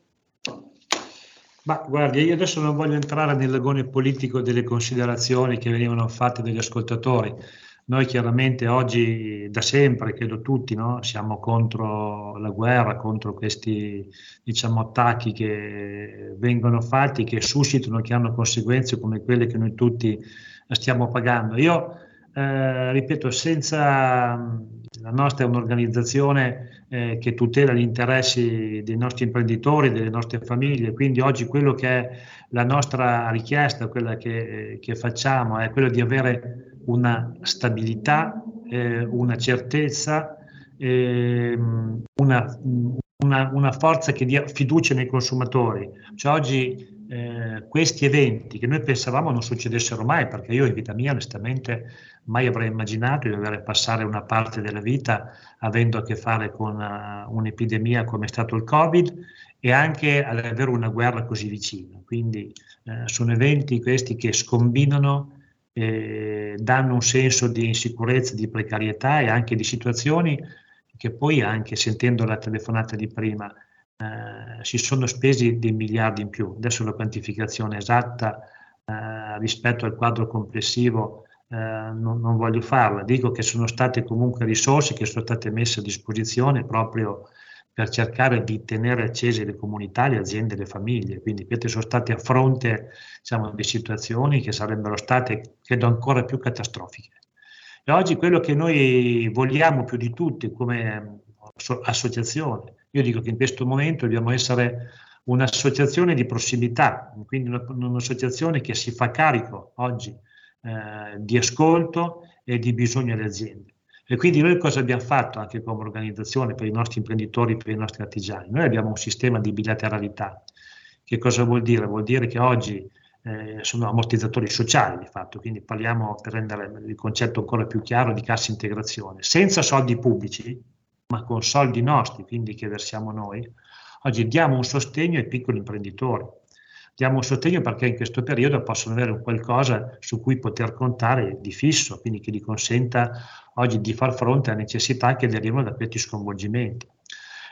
Ma guardi, io adesso non voglio entrare nell'agone politico delle considerazioni che venivano fatte dagli ascoltatori. Noi chiaramente oggi, da sempre, credo tutti, no? siamo contro la guerra, contro questi diciamo, attacchi che vengono fatti, che suscitano, che hanno conseguenze come quelle che noi tutti stiamo pagando. Io eh, ripeto, senza la nostra è un'organizzazione eh, che tutela gli interessi dei nostri imprenditori, delle nostre famiglie, quindi oggi quello che è la nostra richiesta, quella che, che facciamo, è quello di avere una stabilità, eh, una certezza, ehm, una, una, una, forza che dia fiducia nei consumatori. Cioè oggi eh, questi eventi che noi pensavamo non succedessero mai, perché io in vita mia onestamente mai avrei immaginato di dover passare una parte della vita avendo a che fare con uh, un'epidemia come è stato il Covid e anche ad avere una guerra così vicina. Quindi eh, sono eventi questi che scombinano, eh, danno un senso di insicurezza, di precarietà e anche di situazioni che poi anche sentendo la telefonata di prima eh, si sono spesi dei miliardi in più. Adesso la quantificazione esatta eh, rispetto al quadro complessivo eh, non, non, voglio farla, dico che sono state comunque risorse che sono state messe a disposizione proprio per cercare di tenere accese le comunità, le aziende, le famiglie, quindi queste sono state a fronte diciamo, di situazioni che sarebbero state, credo, ancora più catastrofiche. E oggi quello che noi vogliamo più di tutti come associazione, io dico che in questo momento dobbiamo essere un'associazione di prossimità, quindi un'associazione che si fa carico oggi eh, di ascolto e di bisogno alle aziende. E quindi noi cosa abbiamo fatto anche come organizzazione per i nostri imprenditori, per i nostri artigiani? Noi abbiamo un sistema di bilateralità. Che cosa vuol dire? Vuol dire che oggi eh, sono ammortizzatori sociali di fatto, quindi parliamo per rendere il concetto ancora più chiaro di cassa integrazione, senza soldi pubblici, ma con soldi nostri, quindi che versiamo noi, oggi diamo un sostegno ai piccoli imprenditori diamo un sostegno perché in questo periodo possono avere qualcosa su cui poter contare di fisso, quindi che gli consenta oggi di far fronte a necessità che derivano da questi sconvolgimenti.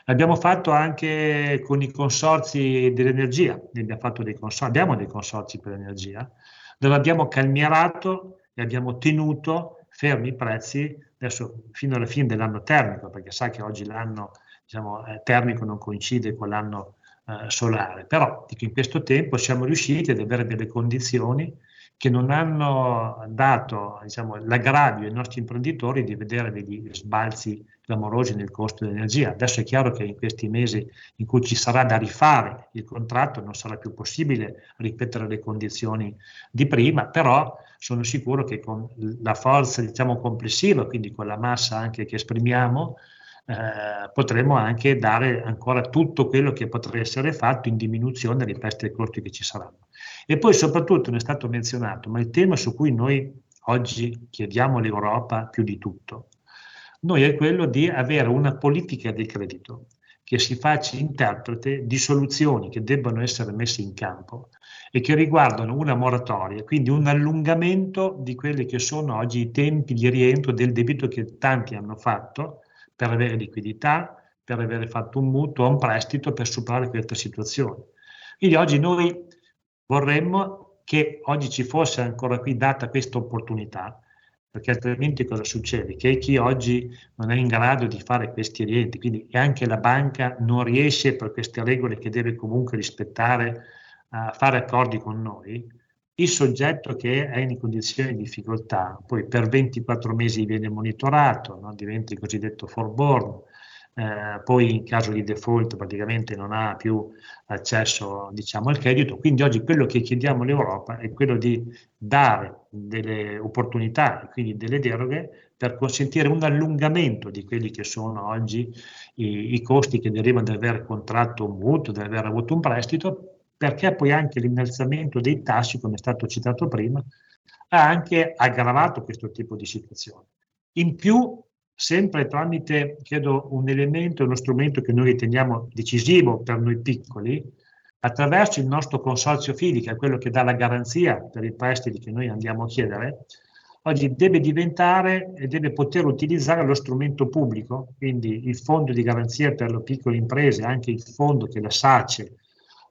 L'abbiamo fatto anche con i consorzi dell'energia, abbiamo, dei consorzi, abbiamo dei consorzi per l'energia, dove abbiamo calmierato e abbiamo tenuto fermi i prezzi adesso fino alla fine dell'anno termico, perché sa che oggi l'anno diciamo, eh, termico non coincide con l'anno eh, solare, però dico, in questo tempo siamo riusciti ad avere delle condizioni che non hanno dato diciamo, l'aggravio ai nostri imprenditori di vedere degli sbalzi clamorosi nel costo dell'energia. Adesso è chiaro che in questi mesi in cui ci sarà da rifare il contratto non sarà più possibile ripetere le condizioni di prima, però sono sicuro che con la forza diciamo, complessiva, quindi con la massa anche che esprimiamo, eh, potremo anche dare ancora tutto quello che potrà essere fatto in diminuzione rispetto ai costi che ci saranno. E poi soprattutto, non è stato menzionato, ma il tema su cui noi oggi chiediamo all'Europa più di tutto, noi è quello di avere una politica di credito che si faccia interprete di soluzioni che debbano essere messe in campo e che riguardano una moratoria, quindi un allungamento di quelli che sono oggi i tempi di rientro del debito che tanti hanno fatto per avere liquidità, per avere fatto un mutuo, un prestito per superare questa situazione. Quindi oggi noi Vorremmo che oggi ci fosse ancora qui data questa opportunità, perché altrimenti cosa succede? Che chi oggi non è in grado di fare questi rientri, quindi anche la banca non riesce per queste regole che deve comunque rispettare a fare accordi con noi, il soggetto che è in condizioni di difficoltà, poi per 24 mesi viene monitorato, no? diventa il cosiddetto forborn, eh, poi in caso di default praticamente non ha più accesso diciamo, al credito. Quindi oggi quello che chiediamo all'Europa è quello di dare delle opportunità quindi delle deroghe per consentire un allungamento di quelli che sono oggi i, i costi che derivano da aver contratto un mutuo, da aver avuto un prestito, perché poi anche l'innalzamento dei tassi, come è stato citato prima, ha anche aggravato questo tipo di situazione. In più sempre tramite, credo, un elemento, uno strumento che noi riteniamo decisivo per noi piccoli, attraverso il nostro consorzio FIDI, che è quello che dà la garanzia per i prestiti che noi andiamo a chiedere, oggi deve diventare e deve poter utilizzare lo strumento pubblico, quindi il fondo di garanzia per le piccole imprese, anche il fondo che la SACE,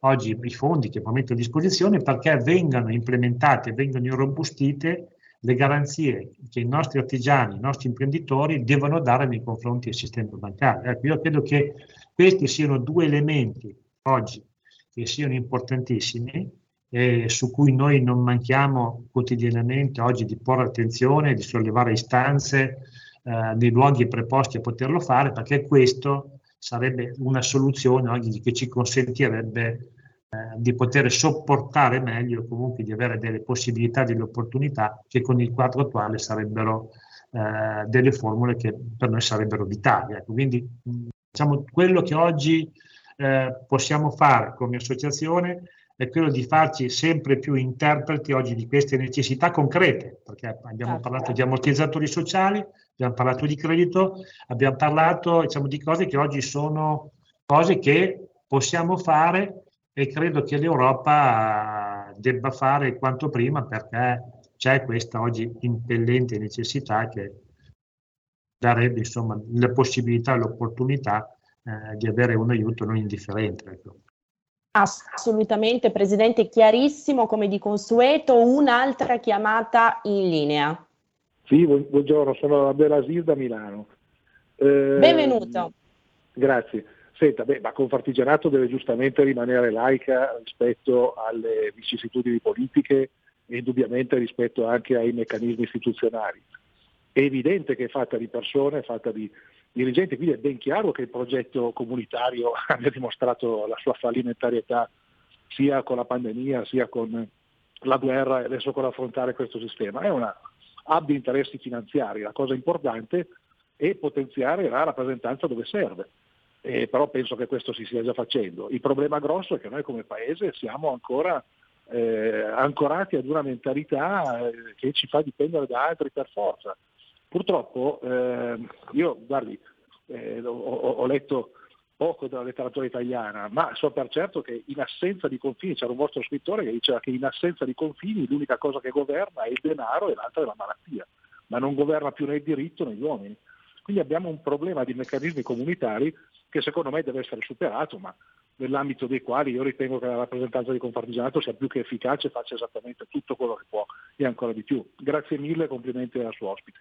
oggi i fondi che mettere a disposizione perché vengano implementate, vengano irrobustite le garanzie che i nostri artigiani, i nostri imprenditori devono dare nei confronti del sistema bancario. Ecco, io credo che questi siano due elementi oggi che siano importantissimi e su cui noi non manchiamo quotidianamente oggi di porre attenzione, di sollevare istanze eh, nei luoghi preposti a poterlo fare, perché questo sarebbe una soluzione oggi che ci consentirebbe di poter sopportare meglio, comunque di avere delle possibilità, delle opportunità che con il quadro attuale sarebbero eh, delle formule che per noi sarebbero vitali. Ecco, quindi diciamo, quello che oggi eh, possiamo fare come associazione è quello di farci sempre più interpreti oggi di queste necessità concrete, perché abbiamo certo. parlato di ammortizzatori sociali, abbiamo parlato di credito, abbiamo parlato diciamo, di cose che oggi sono cose che possiamo fare e credo che l'Europa debba fare quanto prima perché c'è questa oggi impellente necessità che darebbe insomma la possibilità e l'opportunità eh, di avere un aiuto non indifferente. Ecco. Assolutamente, Presidente, chiarissimo come di consueto. Un'altra chiamata in linea. Sì, buongiorno, sono Abdelaziz da Milano. Eh, Benvenuto. Grazie. Senta, beh, ma Confartigianato deve giustamente rimanere laica rispetto alle vicissitudini politiche e indubbiamente rispetto anche ai meccanismi istituzionali. È evidente che è fatta di persone, è fatta di dirigenti, quindi è ben chiaro che il progetto comunitario abbia dimostrato la sua fallimentarietà sia con la pandemia sia con la guerra e adesso con l'affrontare questo sistema. È una di interessi finanziari, la cosa importante è potenziare la rappresentanza dove serve eh, però penso che questo si stia già facendo. Il problema grosso è che noi come Paese siamo ancora eh, ancorati ad una mentalità eh, che ci fa dipendere da altri per forza. Purtroppo eh, io, guardi, eh, ho, ho, letto poco della letteratura italiana, ma so per certo che in assenza di confini, c'era un vostro scrittore che diceva che in assenza di confini l'unica cosa che governa è il denaro e l'altra è la malattia, ma non governa più né il diritto né gli uomini. Quindi abbiamo un problema di meccanismi comunitari che secondo me deve essere superato, ma nell'ambito dei quali io ritengo che la rappresentanza di Confartigianato sia più che efficace e faccia esattamente tutto quello che può e ancora di più. Grazie mille e complimenti al suo ospite.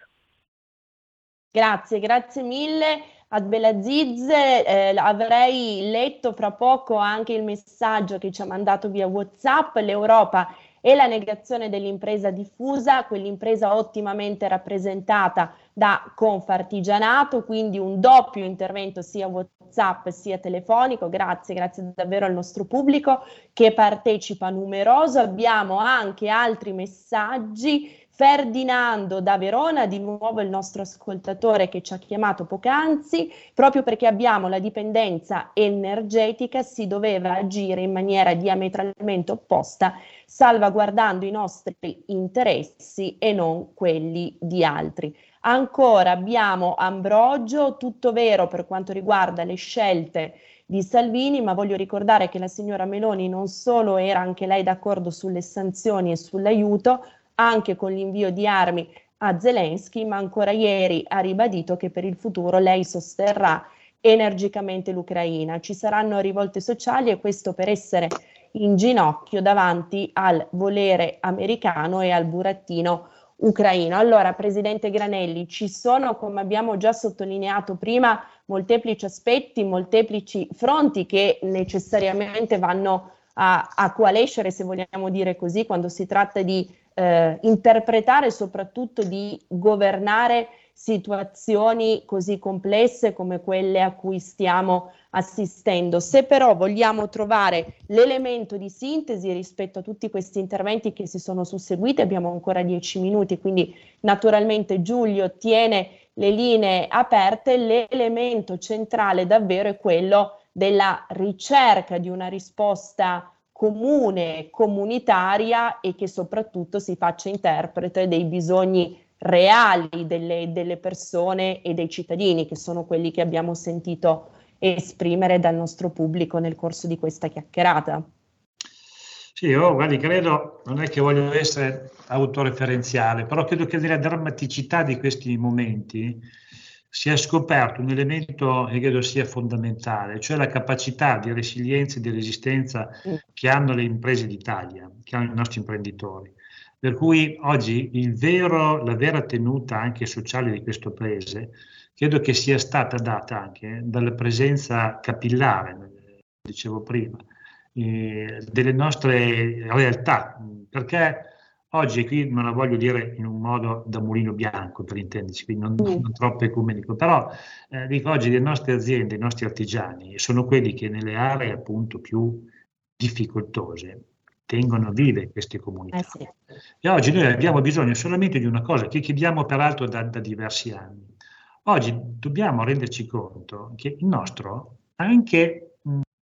Grazie, grazie mille. Abdelaziz, eh, avrei letto fra poco anche il messaggio che ci ha mandato via WhatsApp. L'Europa e la negazione dell'impresa diffusa, quell'impresa ottimamente rappresentata da Confartigianato, quindi un doppio intervento sia WhatsApp sia telefonico. Grazie, grazie davvero al nostro pubblico che partecipa numeroso. Abbiamo anche altri messaggi Ferdinando da Verona, di nuovo il nostro ascoltatore che ci ha chiamato poc'anzi, proprio perché abbiamo la dipendenza energetica si doveva agire in maniera diametralmente opposta, salvaguardando i nostri interessi e non quelli di altri. Ancora abbiamo Ambrogio, tutto vero per quanto riguarda le scelte di Salvini, ma voglio ricordare che la signora Meloni non solo era anche lei d'accordo sulle sanzioni e sull'aiuto, anche con l'invio di armi a Zelensky, ma ancora ieri ha ribadito che per il futuro lei sosterrà energicamente l'Ucraina. Ci saranno rivolte sociali e questo per essere in ginocchio davanti al volere americano e al burattino ucraino. Allora, Presidente Granelli, ci sono, come abbiamo già sottolineato prima, molteplici aspetti, molteplici fronti che necessariamente vanno a, a coalescere, se vogliamo dire così, quando si tratta di eh, interpretare e soprattutto di governare situazioni così complesse come quelle a cui stiamo assistendo. Se però vogliamo trovare l'elemento di sintesi rispetto a tutti questi interventi che si sono susseguiti, abbiamo ancora dieci minuti, quindi naturalmente Giulio tiene le linee aperte, l'elemento centrale davvero è quello della ricerca di una risposta comune, comunitaria e che soprattutto si faccia interprete dei bisogni reali delle, delle persone e dei cittadini, che sono quelli che abbiamo sentito esprimere dal nostro pubblico nel corso di questa chiacchierata. Sì, io guardi, credo, non è che voglio essere autoreferenziale, però credo che della drammaticità di questi momenti si è scoperto un elemento che credo sia fondamentale, cioè la capacità di resilienza e di resistenza mm. che hanno le imprese d'Italia, che hanno i nostri imprenditori. Per cui oggi vero, la vera tenuta anche sociale di questo paese credo che sia stata data anche dalla presenza capillare, dicevo prima, eh, delle nostre realtà, perché Oggi qui non la voglio dire in un modo da mulino bianco, per intenderci, quindi non, mm. non troppo ecumenico, però eh, dico oggi le nostre aziende, i nostri artigiani sono quelli che nelle aree appunto più difficoltose tengono vive queste comunità. Eh sì. E oggi noi abbiamo bisogno solamente di una cosa che chiediamo peraltro da, da diversi anni. Oggi dobbiamo renderci conto che il nostro, anche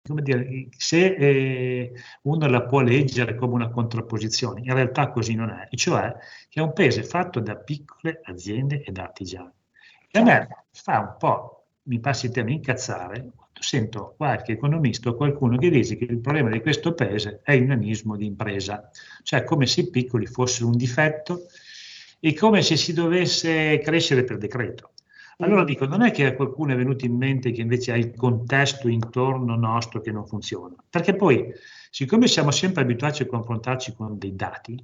come dire, se eh, uno la può leggere come una contrapposizione, in realtà così non è, e cioè che è un paese fatto da piccole aziende ed artigiani. E a me fa un po', mi passi il termine, incazzare sento qualche economista o qualcuno che dice che il problema di questo paese è il nanismo di impresa, cioè come se i piccoli fossero un difetto e come se si dovesse crescere per decreto. Allora dico, non è che a qualcuno è venuto in mente che invece ha il contesto intorno nostro che non funziona, perché poi, siccome siamo sempre abituati a confrontarci con dei dati,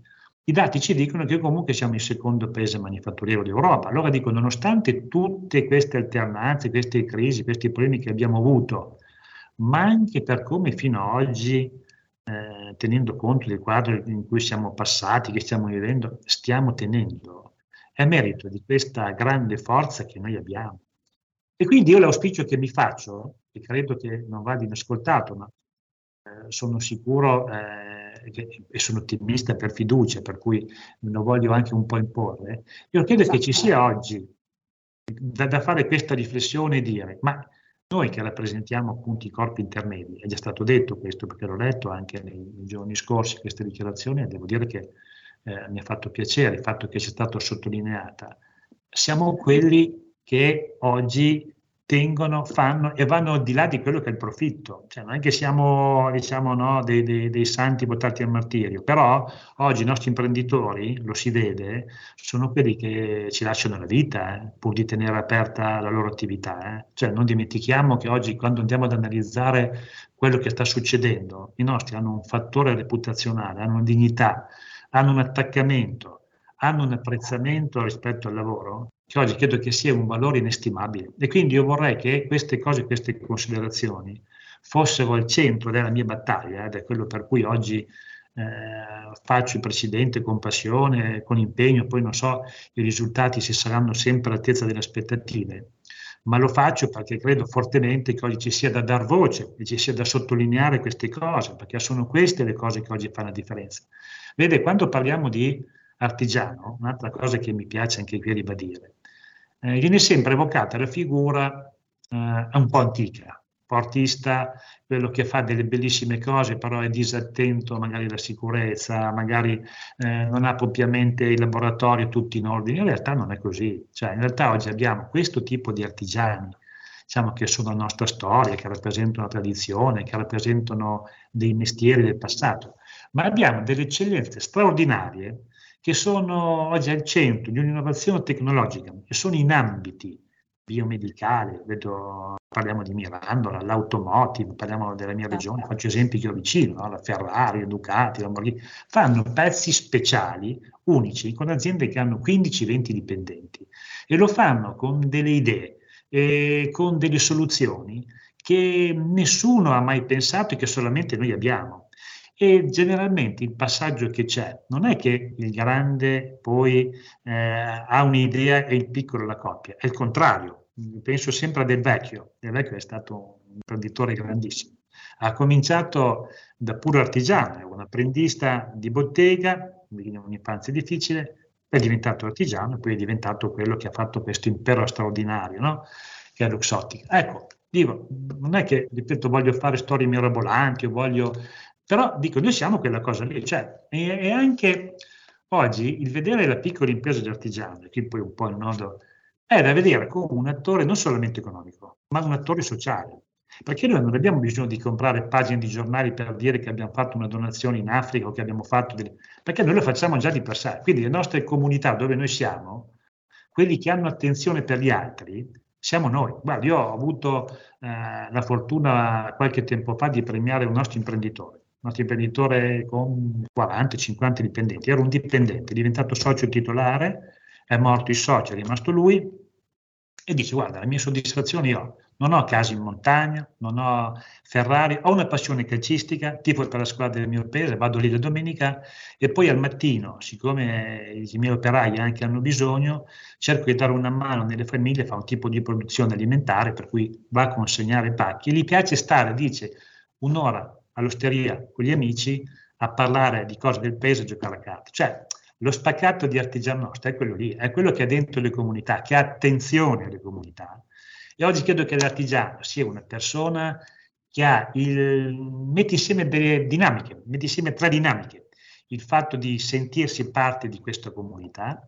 i dati ci dicono che comunque siamo il secondo paese manifatturiero d'Europa. Allora dico, nonostante tutte queste alternanze, queste crisi, questi problemi che abbiamo avuto, ma anche per come fino ad oggi, eh, tenendo conto del quadro in cui siamo passati, che stiamo vivendo, stiamo tenendo è merito di questa grande forza che noi abbiamo. E quindi io l'auspicio che mi faccio, e credo che non vada inascoltato, ma eh, sono sicuro eh, e sono ottimista per fiducia, per cui lo voglio anche un po' imporre, io credo esatto. che ci sia oggi da, da, fare questa riflessione e dire, ma noi che rappresentiamo appunto i corpi intermedi, è già stato detto questo perché l'ho letto anche nei, nei giorni scorsi queste dichiarazioni e devo dire che eh, mi ha fatto piacere il fatto che sia stato sottolineata, siamo quelli che oggi tengono, fanno e vanno al di là di quello che è il profitto. Cioè, non è che siamo diciamo, no, dei, dei, dei, santi votati al martirio, però oggi i nostri imprenditori, lo si vede, sono quelli che ci lasciano la vita eh, pur di tenere aperta la loro attività. Eh. Cioè, non dimentichiamo che oggi quando andiamo ad analizzare quello che sta succedendo, i nostri hanno un fattore reputazionale, hanno dignità, hanno un attaccamento, hanno un apprezzamento rispetto al lavoro che oggi credo che sia un valore inestimabile. E quindi io vorrei che queste cose, queste considerazioni fossero al centro della mia battaglia, ed è quello per cui oggi eh, faccio il presidente con passione, con impegno, poi non so i risultati se saranno sempre all'altezza delle aspettative, ma lo faccio perché credo fortemente che oggi ci sia da dar voce e ci sia da sottolineare queste cose, perché sono queste le cose che oggi fanno la differenza. Vede, quando parliamo di artigiano, un'altra cosa che mi piace anche qui ribadire, eh, viene sempre evocata la figura eh, un po' antica, un po' artista, quello che fa delle bellissime cose, però è disattento magari alla sicurezza, magari eh, non ha propriamente il laboratorio tutto in ordine. In realtà non è così, cioè in realtà oggi abbiamo questo tipo di artigiani, diciamo che sono la nostra storia, che rappresentano la tradizione, che rappresentano dei mestieri del passato, ma abbiamo delle eccellenze straordinarie che sono oggi al centro di un'innovazione tecnologica e sono in ambiti biomedicali, vedo, parliamo di Mirandola, l'automotive, parliamo della mia regione, faccio esempi che ho vicino, no? la Ferrari, la Ducati, la Lamborghini, fanno pezzi speciali, unici, con aziende che hanno 15-20 dipendenti e lo fanno con delle idee e con delle soluzioni che nessuno ha mai pensato e che solamente noi abbiamo. E generalmente il passaggio che c'è non è che il grande poi eh, ha un'idea e il piccolo la coppia, è il contrario. Penso sempre a Del Vecchio. Del Vecchio è stato un imprenditore grandissimo. Ha cominciato da puro artigiano, un apprendista di bottega, un'infanzia difficile, è diventato artigiano e poi è diventato quello che ha fatto questo impero straordinario, no? che è Luxottica. Ecco, dico, non è che, ripeto, voglio fare storie mirabolanti o voglio però dico, noi siamo quella cosa lì, cioè, e, e anche oggi il vedere la piccola impresa di artigiano, che poi un po' il nodo, è da vedere come un attore non solamente economico, ma un attore sociale. Perché noi non abbiamo bisogno di comprare pagine di giornali per dire che abbiamo fatto una donazione in Africa o che abbiamo fatto delle... perché noi lo facciamo già di per sé. Quindi le nostre comunità dove noi siamo, quelli che hanno attenzione per gli altri, siamo noi. Guarda, io ho avuto eh, la fortuna qualche tempo fa di premiare un nostro imprenditore nostro imprenditore con 40-50 dipendenti, era un dipendente, è diventato socio titolare, è morto il socio, è rimasto lui e dice guarda la mia soddisfazione io non ho case in montagna, non ho Ferrari, ho una passione calcistica, tifo per la squadra del mio paese, vado lì la domenica e poi al mattino, siccome i miei operai anche hanno bisogno, cerco di dare una mano nelle famiglie, fa un tipo di produzione alimentare per cui va a consegnare pacchi. Gli piace stare, dice, un'ora all'osteria con gli amici a parlare di cose del paese e giocare a carte. Cioè, lo spaccato di artigiano nostro è quello lì, è quello che ha dentro le comunità, che ha attenzione alle comunità. E oggi credo che l'artigiano sia una persona che ha il, mette insieme delle dinamiche, mette insieme tre dinamiche. Il fatto di sentirsi parte di questa comunità,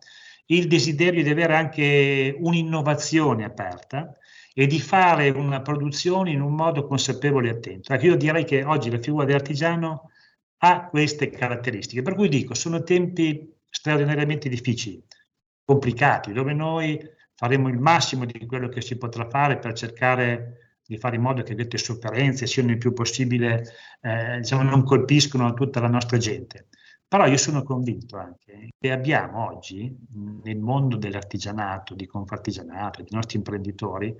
il desiderio di avere anche un'innovazione aperta, e di fare una produzione in un modo consapevole e attento. Ecco, io direi che oggi la figura dell'artigiano ha queste caratteristiche, per cui dico, sono tempi straordinariamente difficili, complicati, dove noi faremo il massimo di quello che si potrà fare per cercare di fare in modo che queste sofferenze siano il più possibile, eh, diciamo, non colpiscono tutta la nostra gente. Però io sono convinto anche che abbiamo oggi nel mondo dell'artigianato, di confartigianato, dei nostri imprenditori,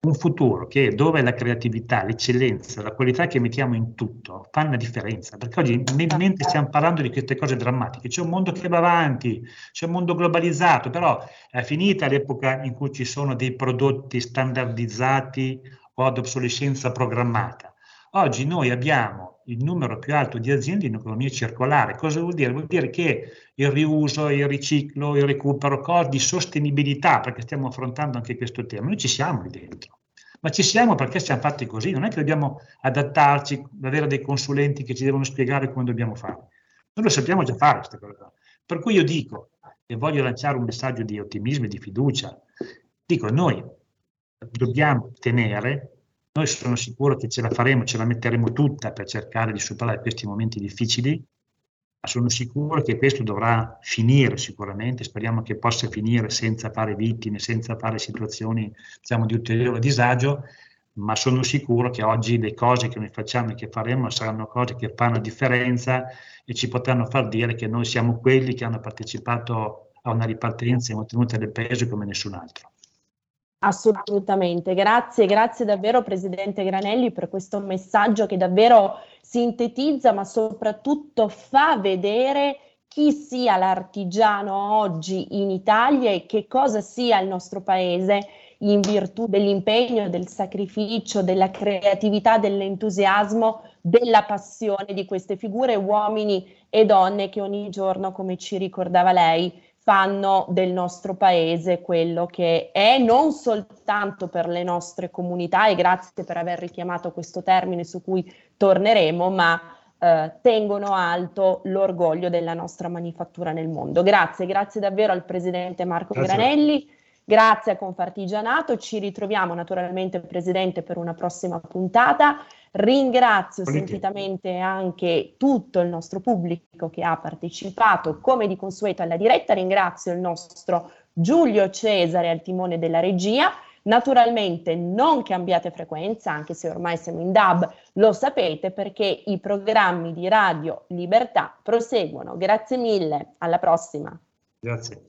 un futuro che dove la creatività, l'eccellenza, la qualità che mettiamo in tutto fanno la differenza, perché oggi mentre stiamo parlando di queste cose drammatiche, c'è un mondo che va avanti, c'è un mondo globalizzato, però è finita l'epoca in cui ci sono dei prodotti standardizzati o ad obsolescenza programmata. Oggi noi abbiamo il numero più alto di aziende in economia circolare. Cosa vuol dire? Vuol dire che il riuso, il riciclo, il recupero, cose di sostenibilità, perché stiamo affrontando anche questo tema, noi ci siamo lì dentro. Ma ci siamo perché siamo fatti così, non è che dobbiamo adattarci, avere dei consulenti che ci devono spiegare come dobbiamo fare. Noi lo sappiamo già fare queste cose. Per cui io dico, e voglio lanciare un messaggio di ottimismo e di fiducia, dico noi dobbiamo tenere. Noi sono sicuro che ce la faremo, ce la metteremo tutta per cercare di superare questi momenti difficili, ma sono sicuro che questo dovrà finire sicuramente, speriamo che possa finire senza fare vittime, senza fare situazioni diciamo, di ulteriore disagio, ma sono sicuro che oggi le cose che noi facciamo e che faremo saranno cose che fanno differenza e ci potranno far dire che noi siamo quelli che hanno partecipato a una ripartenza e ottenuta del paese come nessun altro. Assolutamente, grazie, grazie davvero Presidente Granelli per questo messaggio che davvero sintetizza ma soprattutto fa vedere chi sia l'artigiano oggi in Italia e che cosa sia il nostro paese in virtù dell'impegno, del sacrificio, della creatività, dell'entusiasmo, della passione di queste figure, uomini e donne che ogni giorno, come ci ricordava lei, fanno del nostro paese quello che è, non soltanto per le nostre comunità, e grazie per aver richiamato questo termine su cui torneremo, ma eh, tengono alto l'orgoglio della nostra manifattura nel mondo. Grazie, grazie davvero al Presidente Marco grazie. Granelli. Grazie a Confartigianato, ci ritroviamo naturalmente Presidente per una prossima puntata. Ringrazio sentitamente anche tutto il nostro pubblico che ha partecipato come di consueto alla diretta, ringrazio il nostro Giulio Cesare al timone della regia. Naturalmente non cambiate frequenza, anche se ormai siamo in DAB, lo sapete perché i programmi di Radio Libertà proseguono. Grazie mille, alla prossima. Grazie.